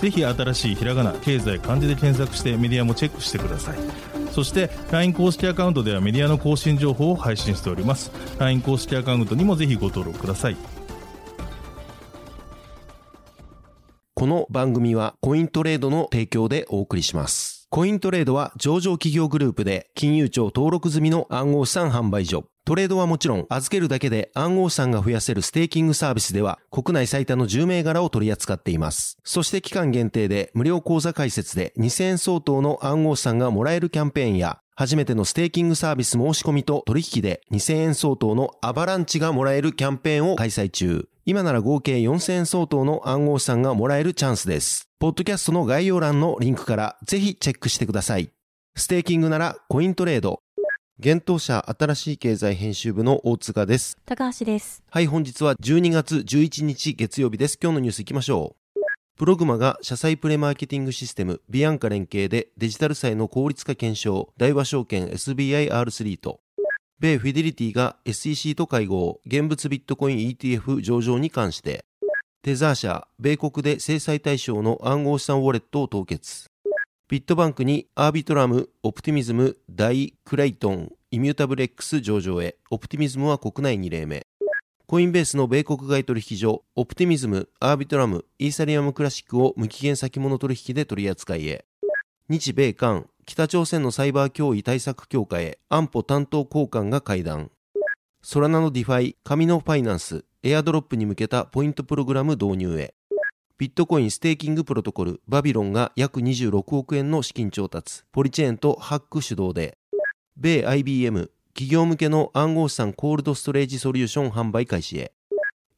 ぜひ新しいひらがな経済漢字で検索してメディアもチェックしてくださいそして LINE 公式アカウントではメディアの更新情報を配信しております LINE 公式アカウントにもぜひご登録くださいこの番組はコイントレードの提供でお送りします。コイントレードは上場企業グループで金融庁登録済みの暗号資産販売所。トレードはもちろん預けるだけで暗号資産が増やせるステーキングサービスでは国内最多の10銘柄を取り扱っています。そして期間限定で無料口座開設で2000円相当の暗号資産がもらえるキャンペーンや初めてのステーキングサービス申し込みと取引で2000円相当のアバランチがもらえるキャンペーンを開催中。今なら合計4000円相当の暗号資産がもらえるチャンスです。ポッドキャストの概要欄のリンクからぜひチェックしてください。ステーキングならコイントレード。現当社新しい経済編集部の大塚です。高橋です。はい、本日は12月11日月曜日です。今日のニュース行きましょう。プログマが社債プレマーケティングシステムビアンカ連携でデジタル債の効率化検証、大和証券 SBIR3 と、米フィデリティが SEC と会合、現物ビットコイン ETF 上場に関して、テザー社、米国で制裁対象の暗号資産ウォレットを凍結。ビットバンクにアービトラム、オプティミズム、ダイ、クレイトン、イミュータブル X 上場へ、オプティミズムは国内2例目。コインベースの米国外取引所、オプティミズム、アービトラム、イーサリアムクラシックを無期限先物取引で取り扱いへ。日米韓、北朝鮮のサイバー脅威対策強化へ安保担当高官が会談。ソラナのディファイ、カミノファイナンス、エアドロップに向けたポイントプログラム導入へ。ビットコインステーキングプロトコル、バビロンが約26億円の資金調達、ポリチェーンとハック主導で。米 IBM、企業向けの暗号資産コールドストレージソリューション販売開始へ。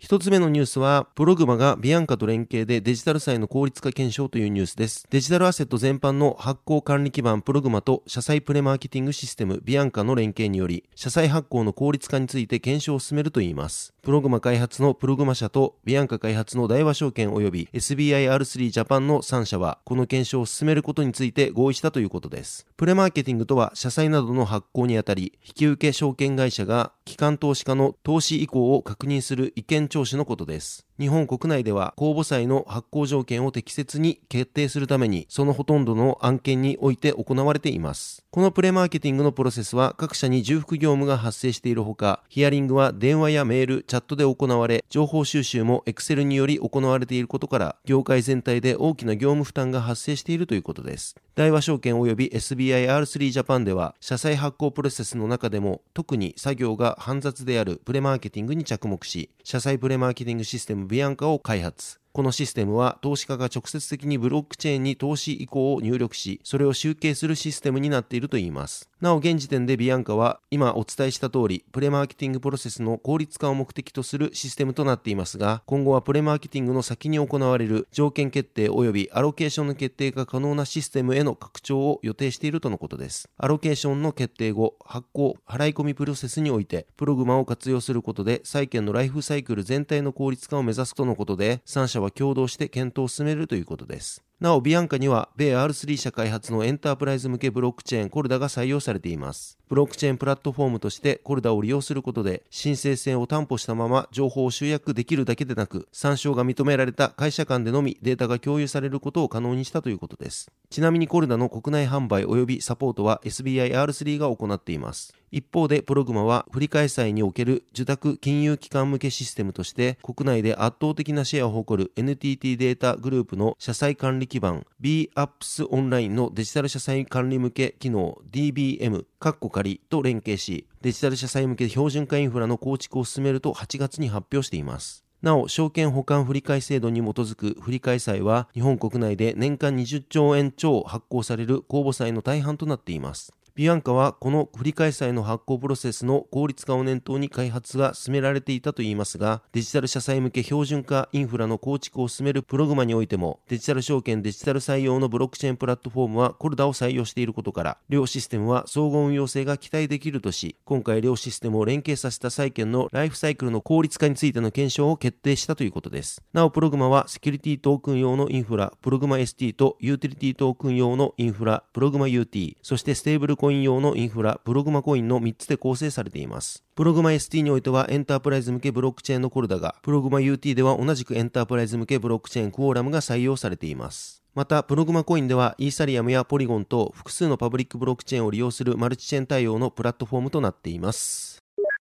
一つ目のニュースは、プログマがビアンカと連携でデジタル債の効率化検証というニュースです。デジタルアセット全般の発行管理基盤プログマと社債プレマーケティングシステムビアンカの連携により、社債発行の効率化について検証を進めるといいます。プログマ開発のプログマ社とビアンカ開発の大和証券及び SBIR3 ジャパンの3社は、この検証を進めることについて合意したということです。プレマーケティングとは、社債などの発行にあたり、引き受け証券会社が機関投資家の投資意向を確認する意見聴取のことです。日本国内では公募債の発行条件を適切に決定するためにそのほとんどの案件において行われています。このプレマーケティングのプロセスは各社に重複業務が発生しているほか、ヒアリングは電話やメール、チャットで行われ、情報収集も Excel により行われていることから、業界全体で大きな業務負担が発生しているということです。大和証券及び SBIR3 ジャパンでは、社債発行プロセスの中でも特に作業が煩雑であるプレマーケティングに着目し、社債プレマーケティングシステムビアンカを開発。このシステムは投資家が直接的にブロックチェーンに投資意向を入力し、それを集計するシステムになっているといいます。なお現時点でビアンカは今お伝えした通り、プレマーケティングプロセスの効率化を目的とするシステムとなっていますが、今後はプレマーケティングの先に行われる条件決定及びアロケーションの決定が可能なシステムへの拡張を予定しているとのことです。アロケーションの決定後、発行、払い込みプロセスにおいて、プログマを活用することで、債券のライフサイクル全体の効率化を目指すとのことで、3社は共同して検討を進めるということです。なお、ビアンカには、米 R3 社開発のエンタープライズ向けブロックチェーンコルダが採用されています。ブロックチェーンプラットフォームとしてコルダを利用することで、申請性を担保したまま情報を集約できるだけでなく、参照が認められた会社間でのみデータが共有されることを可能にしたということです。ちなみにコルダの国内販売及びサポートは SBIR3 が行っています。一方で、プログマは振り替え債における受託金融機関向けシステムとして、国内で圧倒的なシェアを誇る NTT データグループの社債管理基盤 BAPS オンラインのデジタル社債管理向け機能 DBM カッコ仮と連携し、デジタル社債向け標準化インフラの構築を進めると8月に発表しています。なお、証券保管振替制度に基づく振替債は、日本国内で年間20兆円超発行される公募債の大半となっています。ビアンカはこの振替債の発行プロセスの効率化を念頭に開発が進められていたといいますが、デジタル社債向け標準化インフラの構築を進めるプログマにおいても、デジタル証券デジタル債用のブロックチェーンプラットフォームはコルダを採用していることから、両システムは相互運用性が期待できるとし、今回両システムを連携させた債券のライフサイクルの効率化についての検証を決定したということです。なお、プログマはセキュリティトークン用のインフラ、プログマ ST とユーティリティトークン用のインフラ、プログマ UT、そしてステーブルコインイン用のインフラ、プログマコインの3つで構成されています。プログマ ST においてはエンタープライズ向けブロックチェーンのコルダが、プログマ UT では同じくエンタープライズ向けブロックチェーンクオーラムが採用されています。また、プログマコインではイーサリアムやポリゴンと複数のパブリックブロックチェーンを利用するマルチチェーン対応のプラットフォームとなっています。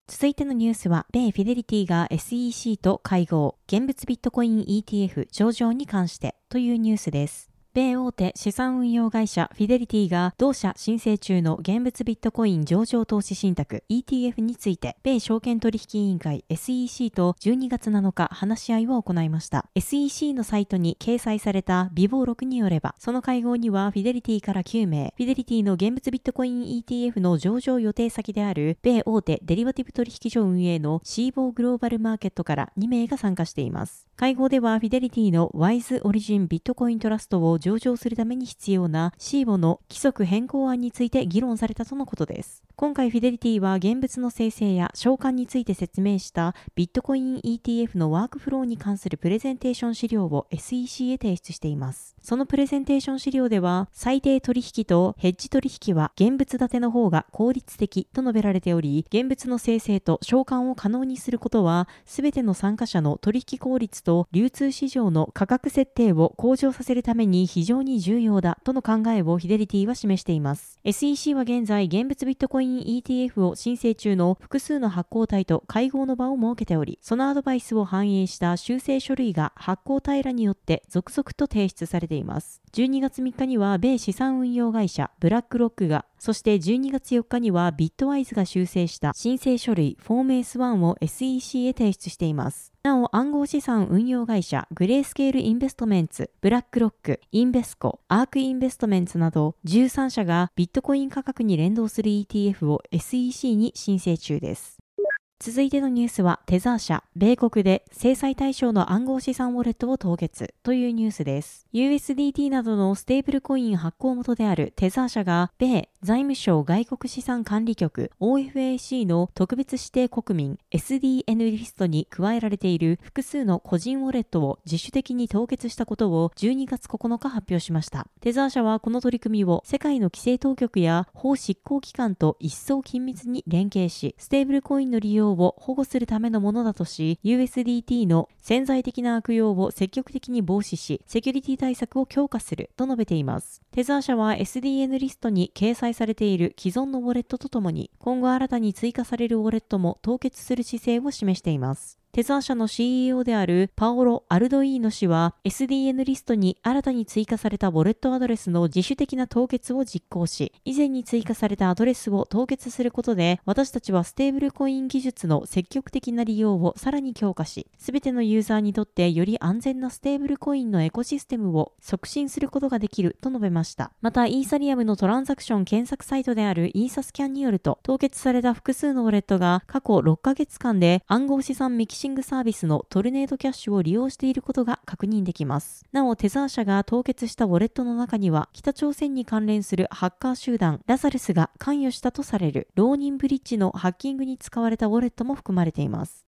続いてのニュースは、米フィデリティが SEC と会合、現物ビットコイン ETF 上場に関してというニュースです。米大手資産運用会社フィデリティが同社申請中の現物ビットコイン上場投資信託 ETF について米証券取引委員会 SEC と12月7日話し合いを行いました。SEC のサイトに掲載された微暴録によればその会合にはフィデリティから9名フィデリティの現物ビットコイン ETF の上場予定先である米大手デリバティブ取引所運営のシーボーグローバルマーケットから2名が参加しています。会合ではフィデリティのワイズオリジンビットコイントラストを上場するために必要な CBO の規則変更案について議論されたとのことです。今回フィデリティは現物の生成や召喚について説明したビットコイン ETF のワークフローに関するプレゼンテーション資料を SEC へ提出しています。そのプレゼンテーション資料では、最低取引とヘッジ取引は現物建ての方が効率的と述べられており、現物の生成と召喚を可能にすることは、すべての参加者の取引効率と流通市場の価格設定を向上させるために非常に重要だとの考えをフィデリティは示しています。SEC は現在、現物ビットコイン ETF を申請中の複数の発行体と会合の場を設けており、そのアドバイスを反映した修正書類が発行体らによって続々と提出されています。12月3日には米資産運用会社ブラックロックが、そして12月4日にはビットワイズが修正した申請書類フォーム S1 を SEC へ提出しています。なお、暗号資産運用会社グレースケールインベストメンツ、ブラックロック、インベスコ、アークインベストメンツなど13社がビットコイン価格に連動する ETF を SEC に申請中です。続いてのニュースは、テザー社、米国で制裁対象の暗号資産ウォレットを凍結というニュースです。USDT などのステーブルコイン発行元であるテザー社が、米財務省外国資産管理局 OFAC の特別指定国民 SDN リストに加えられている複数の個人ウォレットを自主的に凍結したことを12月9日発表しました。テザー社はこの取り組みを世界の規制当局や法執行機関と一層緊密に連携し、ステーブルコインの利用を保護するためのものだとし、USDT の潜在的な悪用を積極的に防止し、セキュリティ対策を強化すると述べています。テザー社は SDN リストに掲載されている既存のウォレットとともに、今後新たに追加されるウォレットも凍結する姿勢を示しています。テザー社の CEO であるパオロ・アルドイーノ氏は SDN リストに新たに追加されたウォレットアドレスの自主的な凍結を実行し、以前に追加されたアドレスを凍結することで、私たちはステーブルコイン技術の積極的な利用をさらに強化し、すべてのユーザーにとってより安全なステーブルコインのエコシステムを促進することができると述べました。また、イーサリアムのトランザクション検索サイトであるイーサスキャンによると、凍結された複数のウォレットが過去6ヶ月間で暗号資産ミキシングサービスのトルネードキャッシュを利用していることが確認できます。なお、テザー社が凍結したウォレットの中には、北朝鮮に関連するハッカー集団ラザルスが関与したとされる浪人ブリッジのハッキングに使われたウォレットも含まれています。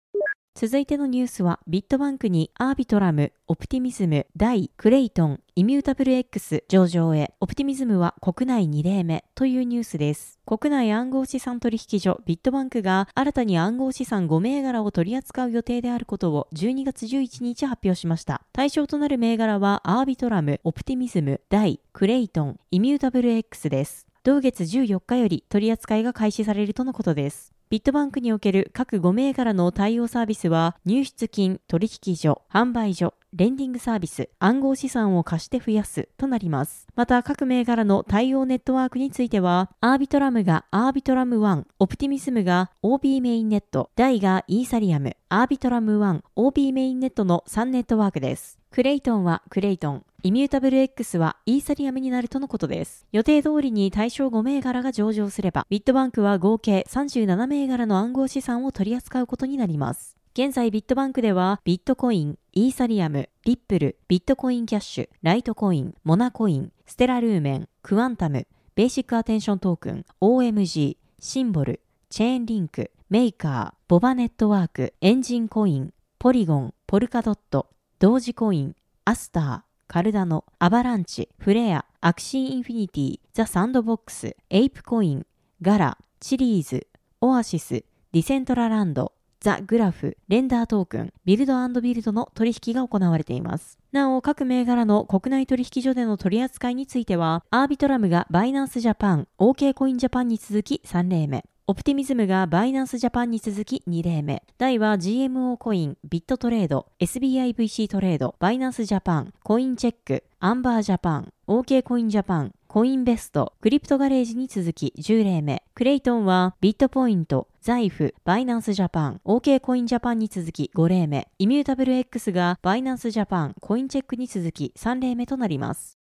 続いてのニュースは、ビットバンクにアービトラム、オプティミズム、ダイ、クレイトン、イミュータブル X 上場へ、オプティミズムは国内2例目というニュースです。国内暗号資産取引所ビットバンクが新たに暗号資産5銘柄を取り扱う予定であることを12月11日発表しました。対象となる銘柄はアービトラム、オプティミズム、ダイ、クレイトン、イミュータブル X です。同月14日より取り扱いが開始されるとのことです。ビットバンクにおける各5銘柄の対応サービスは、入出金、取引所、販売所、レンディングサービス、暗号資産を貸して増やすとなります。また、各銘柄の対応ネットワークについては、アービトラムがアービトラム1、オプティミスムが OP メインネット、ダイがイーサリアム、アービトラム1、OB メインネットの3ネットワークです。クレイトンはクレイトン、イミュータブル X はイーサリアムになるとのことです。予定通りに対象5銘柄が上場すれば、ビットバンクは合計37銘柄の暗号資産を取り扱うことになります。現在ビットバンクではビットコイン、イーサリアム、リップル、ビットコインキャッシュ、ライトコイン、モナコイン、ステラルーメン、クワンタム、ベーシックアテンショントークン、OMG、シンボル、チェーンリンク、メーカー、ボバネットワーク、エンジンコイン、ポリゴン、ポルカドット、ドージコイン、アスター、カルダノ、アバランチ、フレア、アクシーインフィニティ、ザ・サンドボックス、エイプコイン、ガラ、チリーズ、オアシス、ディセントラランド、ザ・グラフ、レンダートークン、ビルドビルドの取引が行われています。なお、各銘柄の国内取引所での取り扱いについては、アービトラムがバイナンスジャパン、OK コインジャパンに続き3例目。オプティミズムがバイナンスジャパンに続き2例目。ダイは GMO コイン、ビットトレード、SBIVC トレード、バイナンスジャパン、コインチェック、アンバージャパン、OK コインジャパン、コインベスト、クリプトガレージに続き10例目。クレイトンはビットポイント、ザイフ、バイナンスジャパン、OK コインジャパンに続き5例目。イミュータブル X がバイナンスジャパン、コインチェックに続き3例目となります。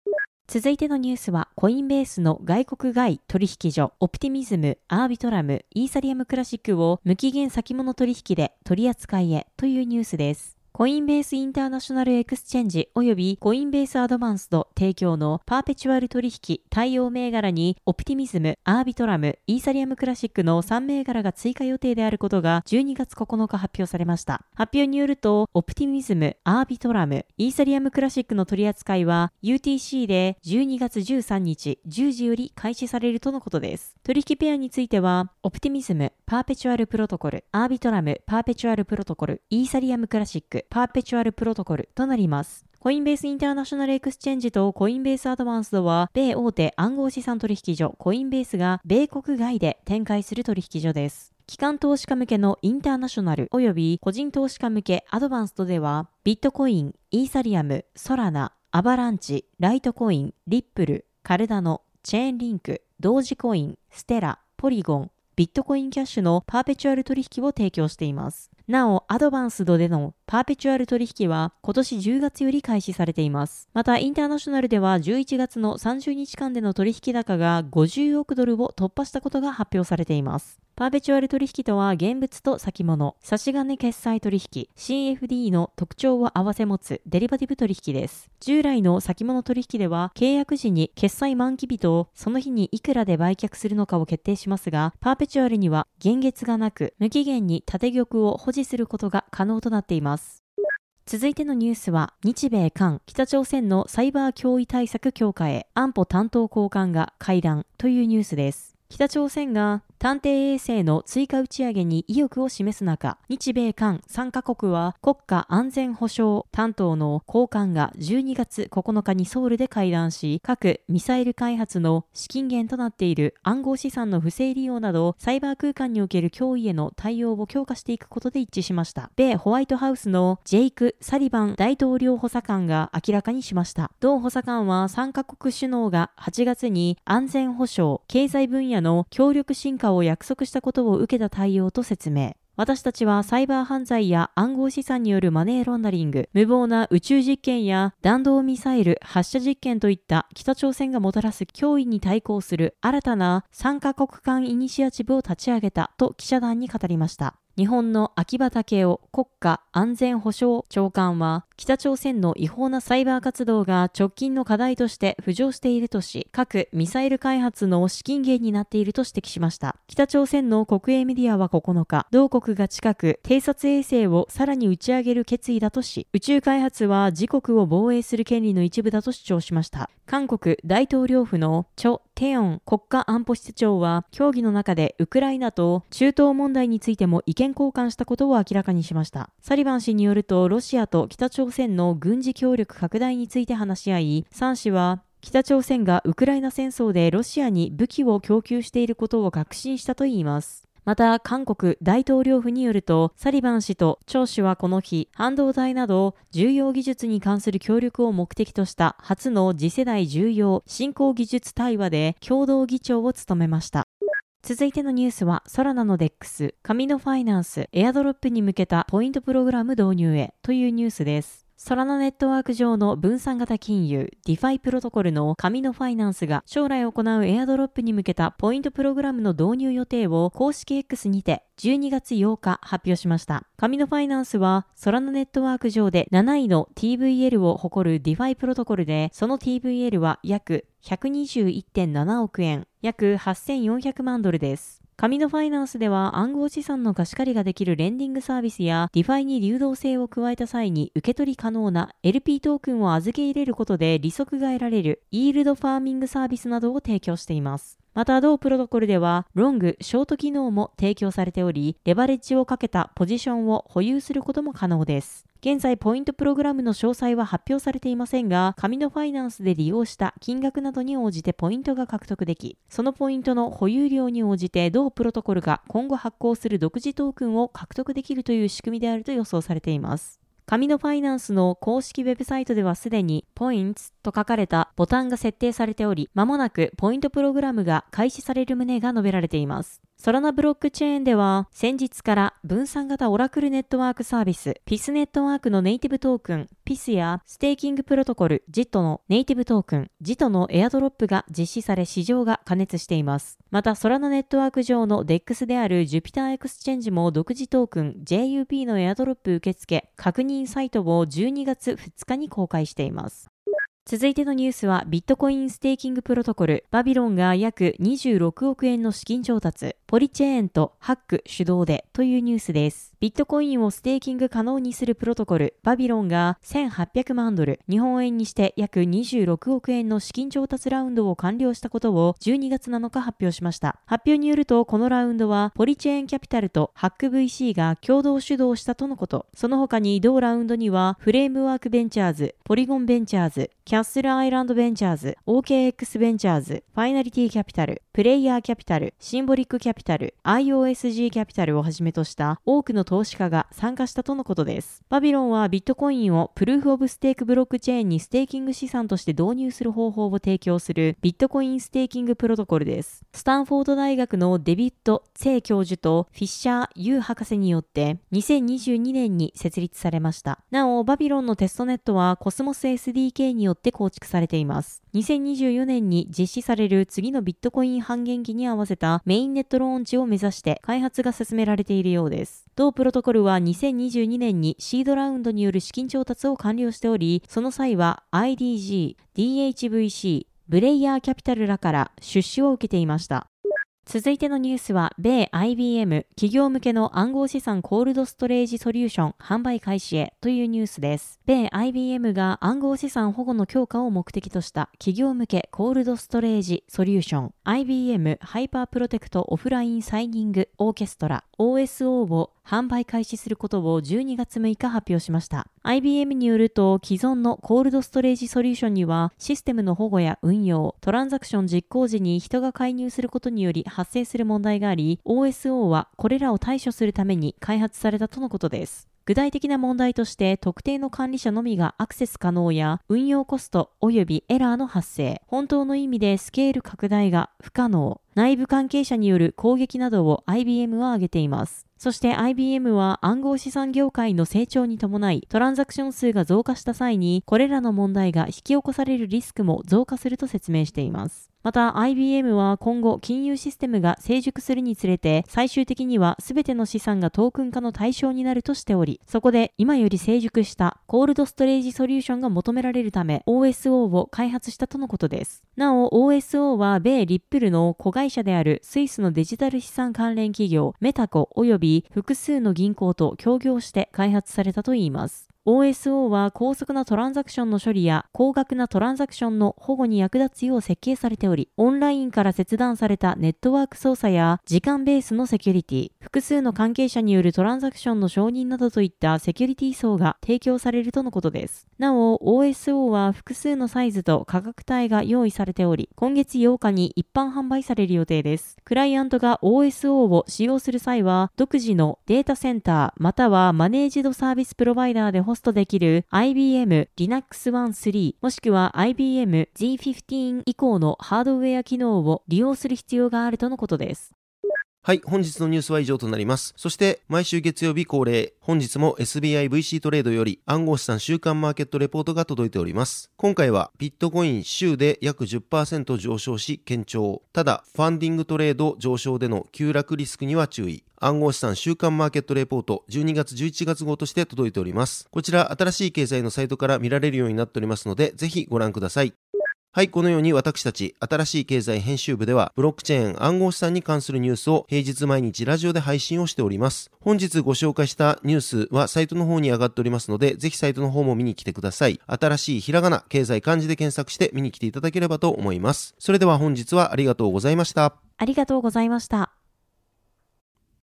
続いてのニュースは、コインベースの米国外取引所、オプティミズム、アービトラム、イーサリアムクラシックを無期限先物取引で取り扱いへというニュースです。コインベースインターナショナルエクスチェンジ及びコインベースアドバンスド提供のパーペチュアル取引対応銘柄にオプティミズム、アービトラム、イーサリアムクラシックの3銘柄が追加予定であることが12月9日発表されました。発表によると、オプティミズム、アービトラム、イーサリアムクラシックの取り扱いは UTC で12月13日10時より開始されるとのことです。取引ペアについては、オプティミズム、パーペチュアルプロトコル、アービトラム、パーペチュアルプロトコル、イーサリアムクラシック、パーペチュアルプロトコルとなります。コインベースインターナショナルエクスチェンジとコインベースアドバンスドは、米大手暗号資産取引所コインベースが米国外で展開する取引所です。機関投資家向けのインターナショナル及び個人投資家向けアドバンストでは、ビットコイン、イーサリアム、ソラナ、アバランチ、ライトコイン、リップル、カルダノ、チェーンリンク、同時コイン、ステラ、ポリゴン、ビットコインキャッシュのパーペチュアル取引を提供しています。なお、アドバンスドでのパーペチュアル取引は今年10月より開始されています。また、インターナショナルでは11月の30日間での取引高が50億ドルを突破したことが発表されています。パーペチュアル取引とは現物と先物、差し金決済取引、CFD の特徴を併せ持つデリバティブ取引です。従来の先物取引では契約時に決済満期日とその日にいくらで売却するのかを決定しますが、パーペチュアルには現月がなく無期限に縦玉を保持することが可能となっています。続いてのニュースは、日米韓、北朝鮮のサイバー脅威対策強化へ安保担当高官が会談というニュースです。北朝鮮が探偵衛星の追加打ち上げに意欲を示す中、日米韓3カ国は国家安全保障担当の高官が12月9日にソウルで会談し、各ミサイル開発の資金源となっている暗号資産の不正利用など、サイバー空間における脅威への対応を強化していくことで一致しました。米ホワイトハウスのジェイク・サリバン大統領補佐官が明らかにしました。同補佐官は3カ国首脳が8月に安全保障、経済分野の協力進化をを約束したことを受けた対応と説明。私たちはサイバー犯罪や暗号資産によるマネーロンダリング、無謀な宇宙実験や弾道ミサイル発射実験といった北朝鮮がもたらす脅威に対抗する新たな3カ国間イニシアチブを立ち上げたと記者団に語りました。日本の秋葉武雄国家安全保障長官は、北朝鮮の違法なサイバー活動が直近の課題として浮上しているとし、核・ミサイル開発の資金源になっていると指摘しました。北朝鮮の国営メディアは9日、同国が近く偵察衛星をさらに打ち上げる決意だとし、宇宙開発は自国を防衛する権利の一部だと主張しました。韓国大統領府のチョ・テヨン国家安保室長は、協議の中でウクライナと中東問題についても意見交換したことを明らかにしました。サリバン氏によると、ロシアと北朝鮮の軍事協力拡大について話し合い、3氏は、北朝鮮がウクライナ戦争でロシアに武器を供給していることを確信したといいます。また、韓国大統領府によると、サリバン氏と張氏はこの日、半導体など重要技術に関する協力を目的とした初の次世代重要振興技術対話で共同議長を務めました。続いてのニュースは、ソラナの DEX、カミノファイナンス、エアドロップに向けたポイントプログラム導入へというニュースです。ソラナネットワーク上の分散型金融 DeFi プロトコルのカミノファイナンスが将来行うエアドロップに向けたポイントプログラムの導入予定を公式 X にて12月8日発表しました。カミノファイナンスはソラナネットワーク上で7位の TVL を誇る DeFi プロトコルでその TVL は約121.7億円、約8400万ドルです。カミノファイナンスでは暗号資産の貸し借りができるレンディングサービスや DeFi に流動性を加えた際に受け取り可能な LP トークンを預け入れることで利息が得られるイールドファーミングサービスなどを提供しています。また同プロトコルでは、ロング、ショート機能も提供されており、レバレッジをかけたポジションを保有することも可能です。現在、ポイントプログラムの詳細は発表されていませんが、紙のファイナンスで利用した金額などに応じてポイントが獲得でき、そのポイントの保有量に応じて同プロトコルが今後発行する独自トークンを獲得できるという仕組みであると予想されています。カミノファイナンスの公式ウェブサイトではすでに Points と書かれたボタンが設定されており、まもなくポイントプログラムが開始される旨が述べられています。ソラナブロックチェーンでは、先日から分散型オラクルネットワークサービス、PIS ネットワークのネイティブトークン、PIS やステーキングプロトコル、JIT のネイティブトークン、JIT のエアドロップが実施され市場が加熱しています。また、ソラナネットワーク上の DEX である Jupiter エクスチェンジも独自トークン JUP のエアドロップ受付、確認サイトを12月2日に公開しています。続いてのニュースはビットコインステーキングプロトコルバビロンが約26億円の資金調達ポリチェーンとハック主導でというニュースです。ビットコインをステーキング可能にするプロトコルバビロンが1800万ドル、日本円にして約26億円の資金調達ラウンドを完了したことを12月7日発表しました。発表によるとこのラウンドはポリチェーンキャピタルとハック VC が共同主導したとのこと。その他に同ラウンドにはフレームワークベンチャーズ、ポリゴンベンチャーズ、キャッスルアイランドベンチャーズ、OKX ベンチャーズ、ファイナリティキャピタル、ブレイヤーキャピタル、シンボリックキャピタル、IOSG キャピタルをはじめとした多くの投資家が参加したとのことです。バビロンはビットコインをプルーフオブステークブロックチェーンにステーキング資産として導入する方法を提供するビットコインステーキングプロトコルです。スタンフォード大学のデビッド・ツェイ教授とフィッシャー・ユー博士によって2022年に設立されました。なお、バビロンのテストネットはコスモス SDK によって構築されています。2024年に実施される次のビットコイン半減期に合わせたメインネットローンチを目指して開発が進められているようです。同プロトコルは2022年にシードラウンドによる資金調達を完了しており、その際は IDG、DHVC、ブレイヤーキャピタルらから出資を受けていました。続いてのニュースは、米 IBM 企業向けの暗号資産コールドストレージソリューション販売開始へというニュースです。米 IBM が暗号資産保護の強化を目的とした企業向けコールドストレージソリューション IBM ハイパープロテクトオフラインサイニングオーケストラ OSO を販売開始することを12月6日発表しました。IBM によると既存のコールドストレージソリューションにはシステムの保護や運用、トランザクション実行時に人が介入することにより発生する問題があり、OSO はこれらを対処するために開発されたとのことです。具体的な問題として特定の管理者のみがアクセス可能や運用コスト及びエラーの発生、本当の意味でスケール拡大が不可能、内部関係者による攻撃などを IBM は挙げています。そして IBM は暗号資産業界の成長に伴いトランザクション数が増加した際にこれらの問題が引き起こされるリスクも増加すると説明しています。また IBM は今後金融システムが成熟するにつれて最終的には全ての資産がトークン化の対象になるとしており、そこで今より成熟したコールドストレージソリューションが求められるため OSO を開発したとのことです。なお OSO は米リップルの子会社であるスイスのデジタル資産関連企業メタコ及び複数の銀行と協業して開発されたといいます。OSO は高速なトランザクションの処理や高額なトランザクションの保護に役立つよう設計されており、オンラインから切断されたネットワーク操作や時間ベースのセキュリティ、複数の関係者によるトランザクションの承認などといったセキュリティ層が提供されるとのことです。なお、OSO は複数のサイズと価格帯が用意されており、今月8日に一般販売される予定です。クライアントが OSO を使用する際は、独自のデータセンターまたはマネージドサービスプロバイダーで保ホストできる IBM Linux One 3もしくは IBM G15 以降のハードウェア機能を利用する必要があるとのことです。はい、本日のニュースは以上となります。そして、毎週月曜日恒例、本日も SBIVC トレードより暗号資産週間マーケットレポートが届いております。今回は、ビットコイン週で約10%上昇し、堅調。ただ、ファンディングトレード上昇での急落リスクには注意。暗号資産週間マーケットレポート12月11月号として届いております。こちら、新しい経済のサイトから見られるようになっておりますので、ぜひご覧ください。はい、このように私たち、新しい経済編集部では、ブロックチェーン暗号資産に関するニュースを平日毎日ラジオで配信をしております。本日ご紹介したニュースはサイトの方に上がっておりますので、ぜひサイトの方も見に来てください。新しいひらがな、経済漢字で検索して見に来ていただければと思います。それでは本日はありがとうございました。ありがとうございました。